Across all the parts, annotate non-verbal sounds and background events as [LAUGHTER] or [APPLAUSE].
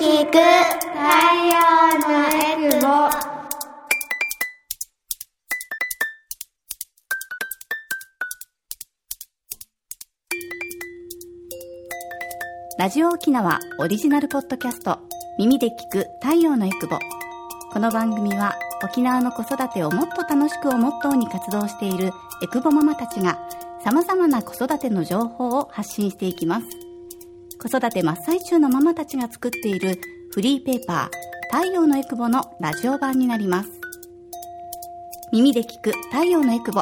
聞く太陽のエクボラジオ沖縄オリジナルポッドキャスト耳で聞く太陽のエクボ。この番組は沖縄の子育てをもっと楽しくをモットーに活動しているエクボママたちが様々な子育ての情報を発信していきます。子育て真っ最中のママたちが作っているフリーペーパー太陽のエクボのラジオ版になります。耳で聞く太陽のエクボ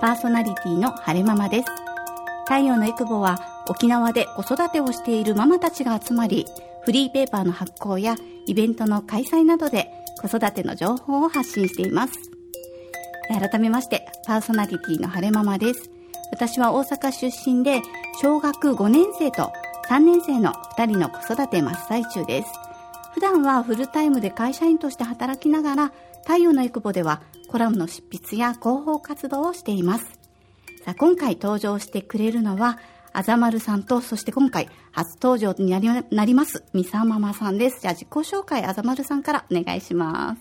パーソナリティの晴れママです。太陽のエクボは沖縄で子育てをしているママたちが集まりフリーペーパーの発行やイベントの開催などで子育ての情報を発信しています。改めましてパーソナリティの晴れママです。私は大阪出身で小学5年生と3年生の2人の子育て真っ最中です普段はフルタイムで会社員として働きながら太陽のエクボではコラムの執筆や広報活動をしていますさあ今回登場してくれるのはあざまるさんと、そして今回初登場になります、みさママさんです。じゃあ自己紹介、あざまるさんからお願いします。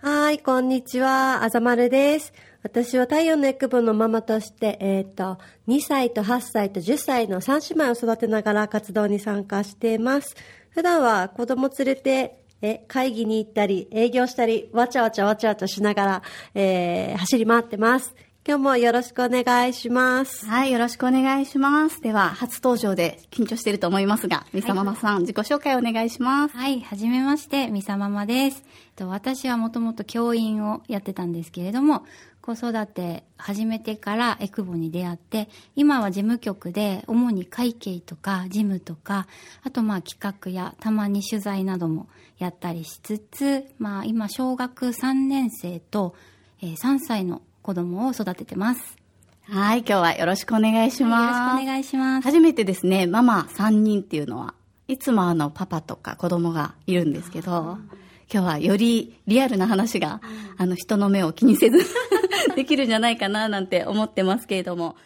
はい、こんにちは、あざまるです。私は太陽のエクボのママとして、えっ、ー、と、2歳と8歳と10歳の3姉妹を育てながら活動に参加しています。普段は子供連れて、え、会議に行ったり、営業したり、わちゃわちゃわちゃわちゃしながら、えー、走り回ってます。今日もよろしくお願いします。はい、よろしくお願いします。では、初登場で緊張していると思いますが、みさママさん、はい、自己紹介お願いします。はい、はじめまして、みさママです。私はもともと教員をやってたんですけれども、子育て始めてからエクボに出会って、今は事務局で主に会計とか事務とか、あとまあ企画やたまに取材などもやったりしつつ、まあ今小学3年生と、えー、3歳の子供を育ててます。はい、今日はよろしくお願いします。よろしくお願いします。初めてですね、ママ3人っていうのは、いつもあのパパとか子供がいるんですけど、今日はよりリアルな話が、あの人の目を気にせず [LAUGHS] できるんじゃないかななんて思ってますけれども。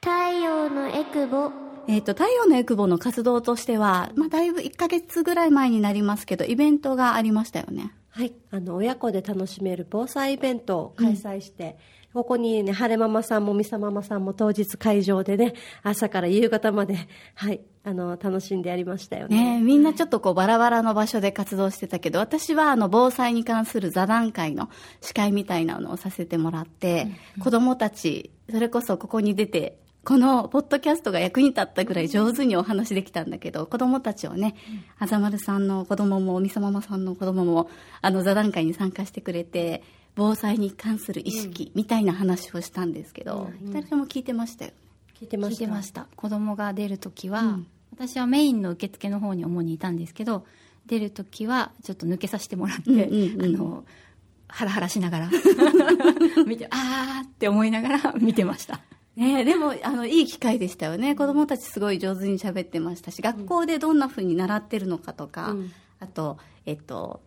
太陽のエクボ。えっ、と、太陽のエクボの活動としては、まあ、だいぶ1ヶ月ぐらい前になりますけど、イベントがありましたよね。はい、あの親子で楽しめる防災イベントを開催して、うん、ここにね、晴れママさんもみさママさんも当日会場でね、朝から夕方まで、はい、あの、楽しんでやりましたよね。ねみんなちょっとこうバラバラの場所で活動してたけど、私はあの、防災に関する座談会の司会みたいなのをさせてもらって、うん、子供たち、それこそここに出てこのポッドキャストが役に立ったぐらい上手にお話できたんだけど、子供たちをね、あざまるさんの子供も、みさママさんの子供も、あの座談会に参加してくれて、防災に関する意識みたいな話をしたんですけど、二、人とも聞いてましたよ。聞いてました。聞いてました。子供が出るときは、うん、私はメインの受付の方に主にいたんですけど、出るときはちょっと抜けさせてもらって、うんうんうん、あの、ハラハラしながら [LAUGHS] 見て、あーって思いながら見てました。ねでも、あの、いい機会でしたよね。子供たちすごい上手に喋ってましたし、学校でどんな風に習ってるのかとか、うん、あと、えっと、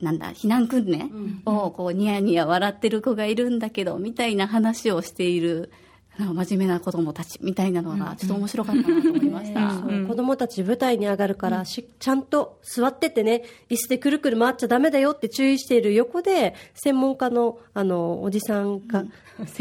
なんだ、避難訓練をこうニヤニヤ笑ってる子がいるんだけど、みたいな話をしている真面目な子供たちみたいなのがちょっと面白かったなと思いました、うん、子供たち舞台に上がるからし、ちゃんと座っててね椅子でくるくる回っちゃダメだよって注意している横で専門家のあのおじさんが,、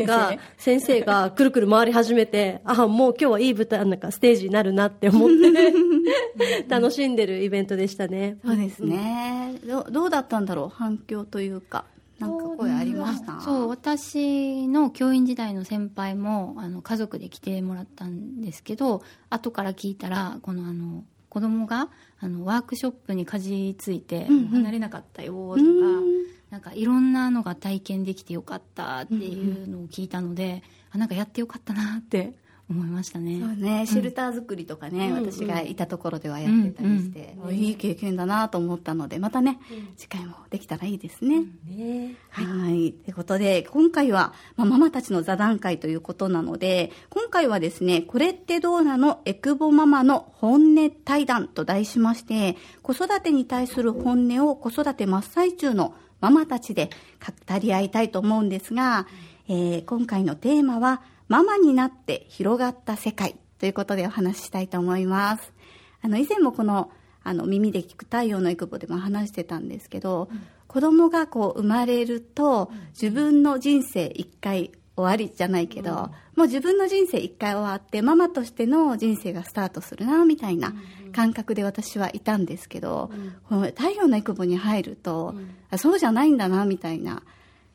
が先生。がくるくる回り始めてあもう今日はいい舞台なんかステージになるなって思って [LAUGHS] 楽しんでるイベントでしたね。そうですね、どどうだったんだろう？反響というかなんか声ありました？そう私の教員時代の先輩もあの家族で来てもらったんですけど後から聞いたらこのあの子供があのワークショップにかじついて離れなかったよとか、うん、なんかいろんなのが体験できてよかったっていうのを聞いたので、うん、あなんかやってよかったなって思いましたね。そうね、シェルター作りとかね、うん、私がいたところではやってたりして、うんうん、いい経験だなと思ったので、またね、次回もできたらいいですね。ね。はい。とい。うことで、今回は、まあ、ママたちの座談会ということなので、今回はですね、これってどうなの？エクボママの本音対談と題しまして、子育てに対する本音を子育て真っ最中のママたちで語り合いたいと思うんですが、えー、今回のテーマは、ママになって広がった世界ということでお話ししたいと思います。あの、以前もこのあの耳で聞く太陽のエクボでも話してたんですけど、子供がこう生まれると自分の人生一回終わりじゃないけど、もう自分の人生一回終わってママとしての人生がスタートするなみたいな感覚で私はいたんですけど、この太陽のエクボに入ると、あそうじゃないんだなみたいな。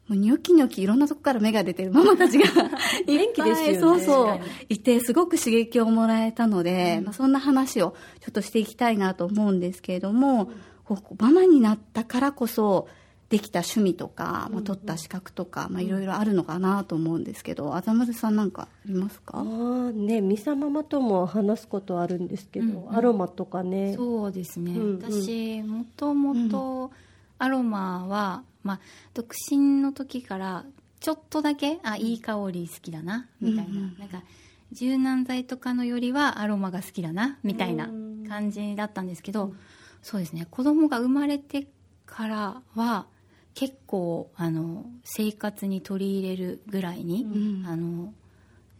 もうニョキニョキいろんなとこから芽が出てるママたちが [LAUGHS] 元気ですよね。そうそう。いてすごく刺激をもらえたので、まあ、そんな話をちょっとしていきたいなと思うんですけれども、こうママになったからこそできた趣味とか、まあ、取った資格とか、まあ、いろいろあるのかなと思うんですけどあざまるさんなんかありますか？ああねミサママとも話すことあるんですけど、うんうん。アロマとかね。そうですね、うんうん。私もともとアロマは、まあ、独身の時からちょっとだけあいい香り好きだなみたいな,、うんうんなんか柔軟剤とかのよりはアロマが好きだなみたいな感じだったんですけど、そうですね。子供が生まれてからは結構あの生活に取り入れるぐらいに、うん。あの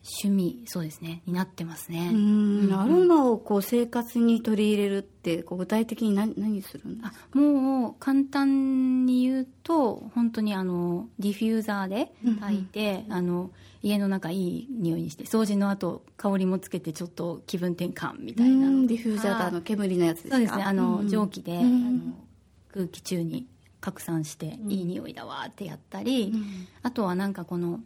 趣味そうですねになってますね。うん。アロマをこう生活に取り入れるってこう具体的に何何するんですあかもう簡単に言うと本当にあのディフューザーで焚いて、あの家の中いい匂いにして掃除の後香りもつけてちょっと気分転換みたいなうん。ディフューザーだあの煙のやつですか？そうですね。あの、うん蒸気で、うんあの空気中に拡散して、いい匂いだわってやったり、うん。あとはなんかこの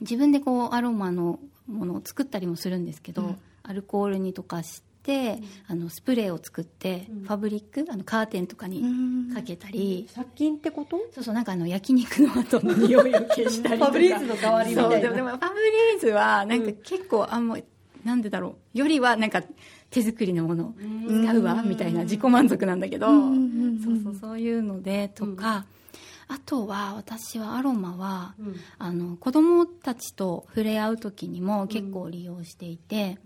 自分でこうアロマのものを作ったりもするんですけど、うん。アルコールに溶かして、あのスプレーを作って、ファブリックあのカーテンとかにうん。かけたり、殺菌ってこと？そうそうなんかあの焼肉の後の匂いを消したりとか。ファブリーズの代わりみたいな。でもでもファブリーズはなんか結構あんまなんでだろう。よりはなんか手作りのものを使うわみたいな自己満足なんだけど。んそうそうそういうのでとか、あとは私はアロマは、あの子供たちと触れ合う時にも結構利用していて、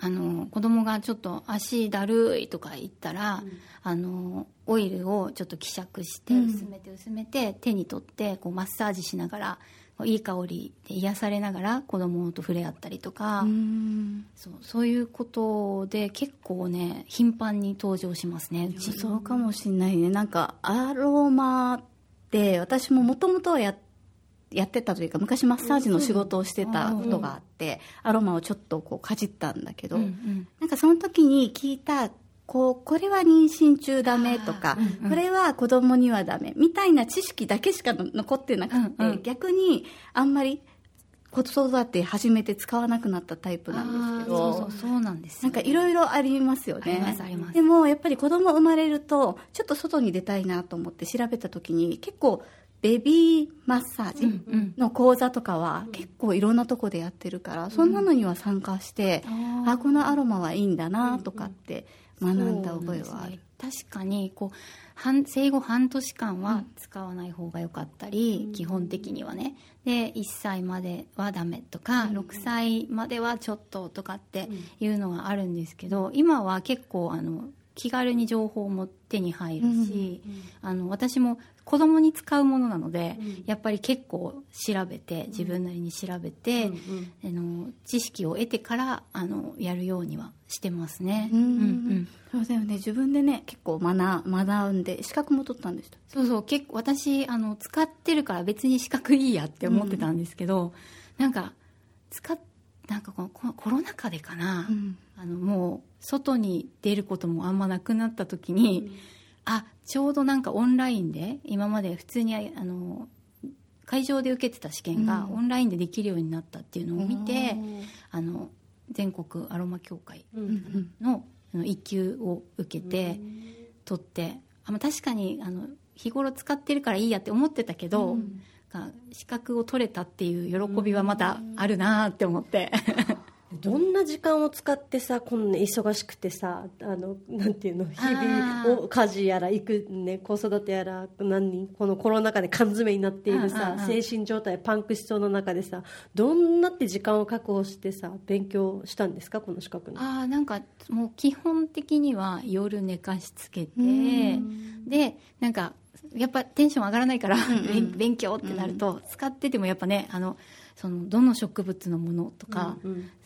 あの子供がちょっと足だるいとか言ったら、あのオイルをちょっと希釈してうん。薄めて薄めて手に取ってこうマッサージしながらいい香りで癒されながら子供と触れ合ったりとか、うん。そうそういうことで結構ね頻繁に登場しますねうち。そうかもしれないね。なんかアロマって私ももともとはややってたというか昔マッサージの仕事をしてたことがあってアロマをちょっとこうかじったんだけど、うんうん。なんかその時に聞いたこうこれは妊娠中ダメとか、あーうんうん。これは子供にはダメみたいな知識だけしか残ってなくて、うんうん。逆にあんまり子育て始めて使わなくなったタイプなんですけど。そうそうそうなんですよなんかいろいろありますよね。ありますあります。でもやっぱり子供生まれるとちょっと外に出たいなと思って調べた時に結構ベビーマッサージうんうん。の講座とかは結構いろんなとこでやってるから、そんなのには参加して、あー。あこのアロマはいいんだなとかって学んだ覚えはある。確かにこう半生後半年間は使わない方が良かったり、基本的にはね。で1歳まではダメとか、6歳まではちょっととかっていうのがあるんですけど今は結構あの気軽に情報も手に入るし、あの私も子供に使うものなので、やっぱり結構調べて自分なりに調べて、あの知識を得てからあのやるようにはしてますね。うんうんそうだよね。自分でね結構学学んで資格も取ったんでしたそうそう。結構私あの使ってるから別に資格いいやって思ってたんですけど、なんか使っなんかこのココロナ禍でかな、うん。あのもう外に出ることもあんまなくなった時に、あちょうどなんかオンラインで今まで普通にあの会場で受けてた試験がオンラインでできるようになったっていうのを見て、あの全国アロマ協会の一級を受けて、取ってあまあ確かにあの日頃使ってるからいいやって思ってたけど、が資格を取れたっていう喜びはまたあるなって思って、[LAUGHS] どんな時間を使ってさこんな忙しくてさあのなんていうの日々あーお家事やら育、ね、子育てやら何このコロナ禍で缶詰になっているうんさ精神状態パンクしそうな中でさどんなって時間を確保してさ勉強したんですかこの資格の。ああなんかもう基本的には夜寝かしつけて、でなんかやっぱテンション上がらないから、勉勉強ってなると、使っててもやっぱねあのそのどの植物のものとか、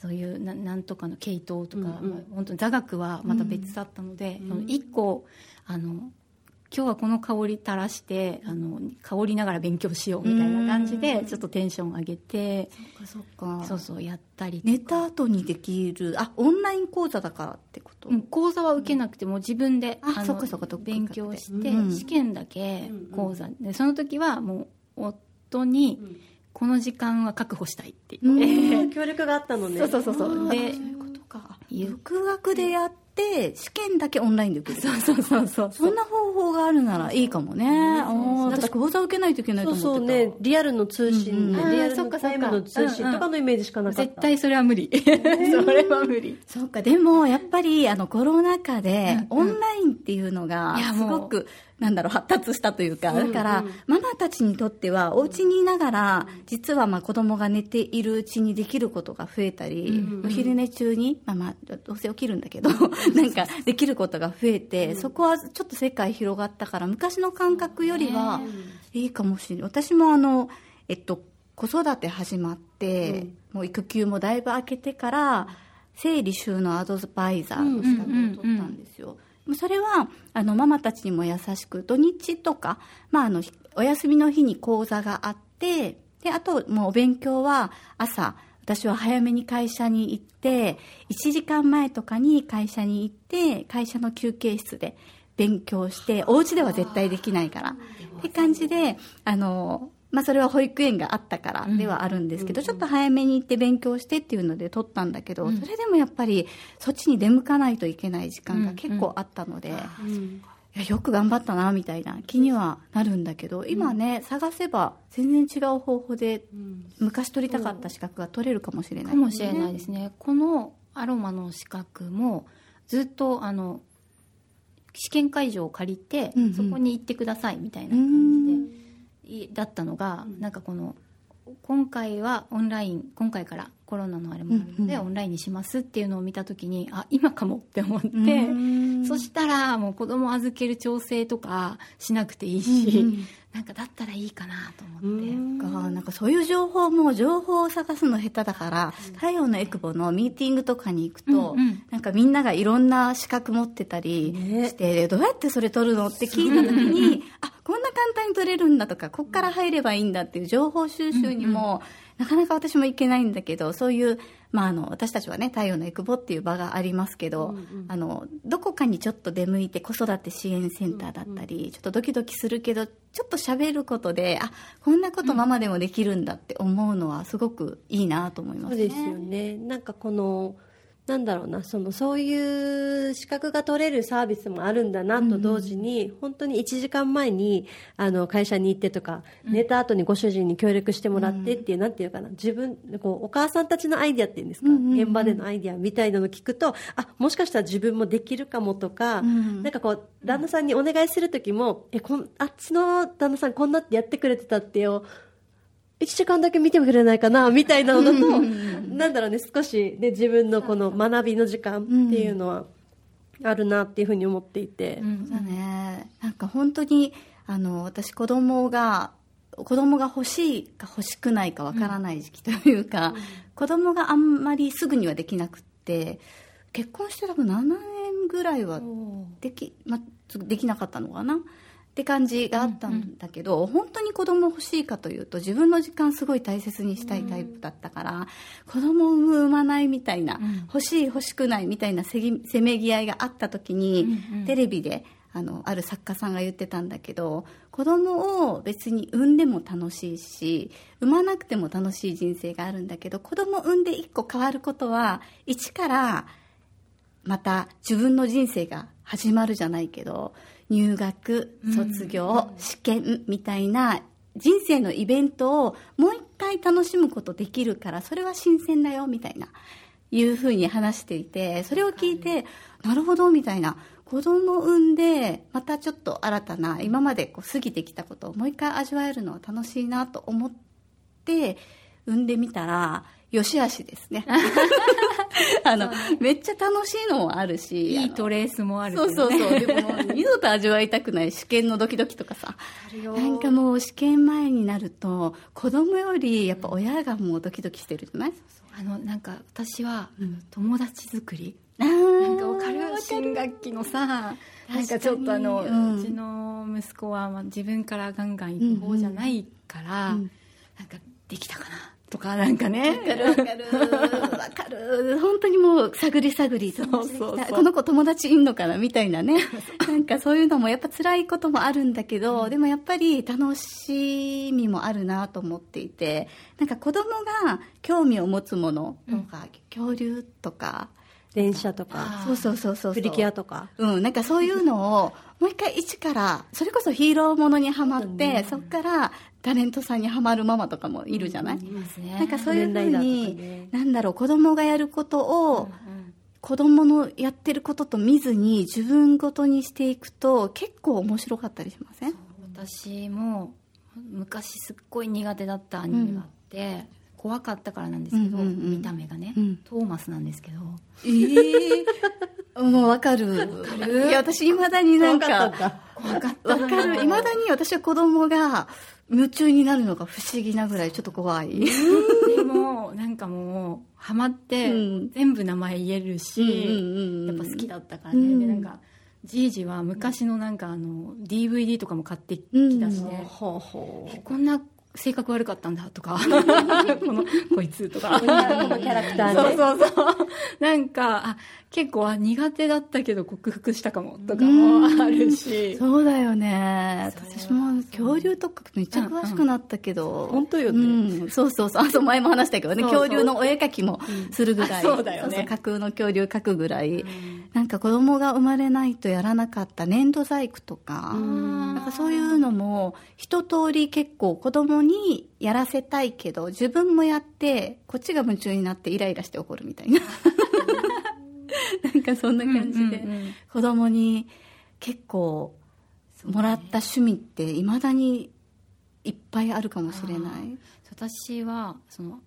そういうななんとかの系統とか、まあ本当に座学はまた別だったので、その一個あの今日はこの香り垂らしてあの香りながら勉強しようみたいな感じでちょっとテンション上げてそっかそうそうやったり寝た後にできるあオンライン講座だからってこと、うん講座は受けなくても自分で、あのそっかそっか勉強して、うん。試験だけ講座。でその時はもう夫にこの時間は確保したいって言って、協力があったのね。[LAUGHS] そうそうそうそう。で独学でやって試験だけオンラインで受ける。そうそうそうそう。そんな方法があるならいいかもね。ああ、私講座受けないといけないと思ってた。そうね、リアルの通信、うんうん。リアルのタイムの通信とかのイメージしかなかった。絶対それは無理。[LAUGHS] それは無理。そうか、でもやっぱりあのコロナ禍でうんうん。オンラインっていうのがすいやもう。ごく、なんだろう、発達したというか、だから、ママたちにとってはお家にいながら、実はまあ子供が寝ているうちにできることが増えたり、お昼寝中に、まあまあ、どうせ起きるんだけど、[LAUGHS] なんかできることが増えて、そこはちょっと世界広がったから、昔の感覚よりはいいかもしれない。私もあの、えっと、子育て始まって、もう育休もだいぶ空けてから、整理収納アドバイザーの資格を取ったんですよ。それはあのママたちにも優しく土日とか、まあ、あのお休みの日に講座があってであともうお勉強は朝私は早めに会社に行って1時間前とかに会社に行って会社の休憩室で勉強してお家では絶対できないから。って感じであのまあ、それは保育園があったからではあるんですけど、ちょっと早めに行って勉強してっていうので取ったんだけど、それでもやっぱりそっちに出向かないといけない時間が結構あったので、いやよく頑張ったなみたいな気にはなるんだけど今ね、探せば全然違う方法で昔取りたかった資格が取れるかもしれない、かもしれないですね。このアロマの資格もずっとあの試験会場を借りて、うんうん。そこに行ってくださいみたいな感じで。いだったのが、なんかこの今回はオンライン今回からコロナのあれもあるので、オンラインにしますっていうのを見た時にあ今かもって思って、ん。そしたらもう子供預ける調整とかしなくていいし、なんかだったらいいかなと思って。かなんかそういう情報も情報を探すの下手だから、太陽のエクボのミーティングとかに行くと、うんうん。なんかみんながいろんな資格持ってたりして、どうやってそれ取るのって聞いた時に、あこんな簡単に取れるんだとかこっから入ればいいんだっていう情報収集にも、なかなか私も行けないんだけどそういう、まあ、あの私たちはね太陽のエクボっていう場がありますけど、あのどこかにちょっと出向いて子育て支援センターだったり、ちょっとドキドキするけどちょっと喋ることであこんなことママでもできるんだって思うのはすごくいいなと思いますね。そうですよね。なんかこの、なんだろうな、その、そういう資格が取れるサービスもあるんだなと同時に、本当に1時間前に、あの、会社に行ってとか、寝た後にご主人に協力してもらってっていう、なんていうかな、自分、こう、お母さんたちのアイディアっていうんですか、現場でのアイディアみたいなのを聞くと、あ、もしかしたら自分もできるかもとか、なんかこう、旦那さんにお願いするときも、え、こん、あっちの旦那さんこんなってやってくれてたってよ、1時間だけ見てくれないかなみたいなのだと、なんだろうね、少し、ね、自分のこの学びの時間っていうのはあるなっていうふうに思っていて。そうだね。なんか本当にあの私子供が子供が欲しいか欲しくないかわからない時期というか、子供があんまりすぐにはできなくって結婚して多分7年ぐらいはでき,、ま、できなかったのかなって感じがあったんだけど、本当に子供欲しいかというと自分の時間すごい大切にしたいタイプだったから、子供を産む産まないみたいな、欲しい欲しくないみたいなせぎせめぎ合いがあった時に、テレビであのある作家さんが言ってたんだけど子供を別に産んでも楽しいし産まなくても楽しい人生があるんだけど子供産んで一個変わることは一からまた自分の人生が始まるじゃないけど入学卒業、試験みたいな人生のイベントをもう一回楽しむことできるからそれは新鮮だよみたいないうふうに話していてそれを聞いてなるほどみたいな子供を産んでまたちょっと新たな今までこう過ぎてきたことをもう一回味わえるのは楽しいなと思って産んでみたら良し悪しですね。[LAUGHS] あの、めっちゃ楽しいのもあるし。いいトレースもあるそうそうそう。でも二度と味わいたくない試験のドキドキとかさ。なんかもう試験前になると、子供よりやっぱ親がもうドキドキしてるじゃない？あの、なんか私は、友達作り。ななんかわかる？新学期のさ、なんかちょっとあの、うん。うちの息子はまあ自分からガンガン行く方じゃないから、うん。なんかできたかなとかなんかね。わかるわかる。わかる。本当にもう探り探り。そうそうこの子友達いんのかなみたいなね。[LAUGHS] なんかそういうのもやっぱ辛いこともあるんだけど、でもやっぱり楽しみもあるなと思っていて、なんか子供が興味を持つものとか、恐竜とか、電車とか、そうそうそうそう。プリキュアとか。うん、なんかそういうのを、[LAUGHS] もう一回一から、それこそヒーローものにはまって、そっからタレントさんにはまるママとかもいるじゃない、いますね。なんかそういうふうに、なんだろう、子供がやることを、うん子供のやってることと見ずに自分ごとにしていくと結構面白かったりしません？私も昔すっごい苦手だったアニメがあって、怖かったからなんですけど、うんうんうん。見た目がね、うん。トーマスなんですけど。ええも [LAUGHS] うわかる。いや、私未だになんか、怖かったわかる。未だに私は子供が夢中になるのが不思議なぐらいちょっと怖い。でもなんかもうハマってうん。全部名前言えるし、うんやっぱ好きだったからね、うん。でなんかじいじは昔のなんかあの DVD とかも買ってきだして、ほうほえこんな性格悪かったんだとか [LAUGHS] このこいつとかう。キャラクターね。そうそうそうなんかあ結構あ苦手だったけど克服したかもとかもあるし、そうだよね。私も恐竜とかめっちゃ詳しくなったけど。本当よねうん、そうそうそう。あ、そう、前も話したけどね、恐竜のお絵描きもするぐらい。あそうだよね架空の恐竜描くぐらい。なんか子供が生まれないとやらなかった粘土細工とか、なんかそういうのも一通り結構子供にやらせたいけど、自分もやって、こっちが夢中になってイライラして怒るみたいな。[LAUGHS] なんかそんな感じで、うんうんうん子供に結構もらった趣味っていまだにいっぱいあるかもしれない。私はその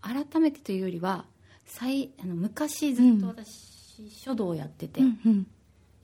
改めてというよりは最あの昔ずっと私、書道をやってて、うんうん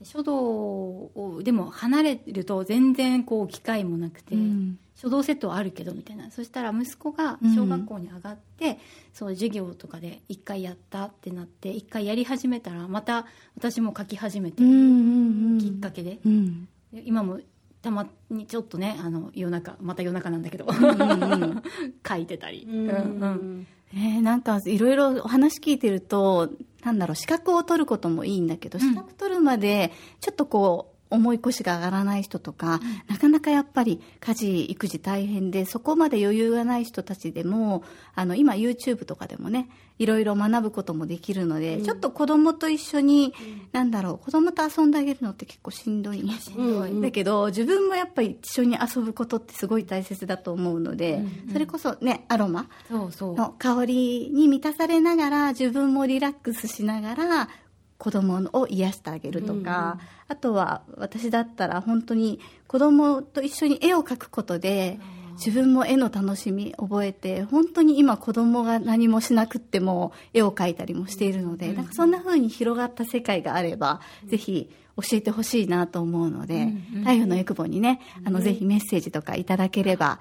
書道をでも離れると全然こう機会もなくて、うん。書道セットはあるけどみたいな。そしたら息子が小学校に上がって、そう授業とかで一回やったってなって一回やり始めたらまた私も書き始めて、うんうんうん。きっかけで。うん。で今もたまにちょっとねあの夜中また夜中なんだけど、[LAUGHS] 書いてたり、うんうんえーなんかいろいろお話聞いてるとなんだろう資格を取ることもいいんだけど、資格取るまでちょっとこう重い腰が上がらない人とか、なかなかやっぱり家事育児大変でそこまで余裕がない人たちでもあの今 YouTube とかでもねいろいろ学ぶこともできるので、ちょっと子供と一緒に、なんだろう子供と遊んであげるのって結構しんどい。しんどい、だけど自分もやっぱり一緒に遊ぶことってすごい大切だと思うので、それこそねアロマの香りに満たされながら自分もリラックスしながら子供を癒してあげるとか、あとは私だったら本当に子供と一緒に絵を描くことで自分も絵の楽しみ覚えて本当に今子供が何もしなくっても絵を描いたりもしているので、なんかそんな風に広がった世界があれば、ぜひ教えてほしいなと思うので、太陽のエクボにねあのぜひメッセージとかいただければ、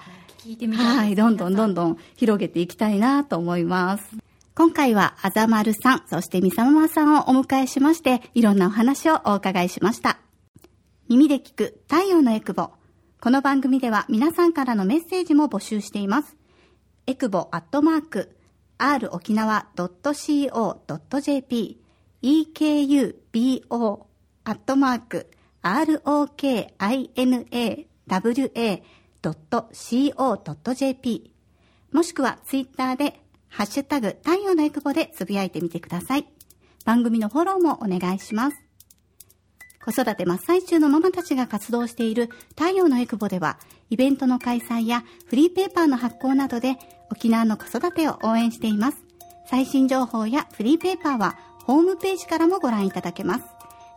はい、どんどんどんどん広げていきたいなと思います。今回はあざまるさん、そしてみさままさんをお迎えしまして、いろんなお話をお伺いしました。耳で聞く太陽のエクボ。この番組では皆さんからのメッセージも募集しています。エクボアットマーク、r 沖縄 .co.jp、ekubo アットマーク、rokinawa.co.jp もしくはツイッターで、ハッシュタグ太陽のエクボでつぶやいてみてください。番組のフォローもお願いします。子育て真っ最中のママたちが活動している太陽のエクボでは、イベントの開催やフリーペーパーの発行などで沖縄の子育てを応援しています。最新情報やフリーペーパーはホームページからもご覧いただけます。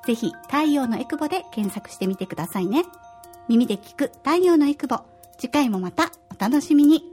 ぜひ、太陽のエクボで検索してみてくださいね。耳で聞く太陽のエクボ。次回もまたお楽しみに。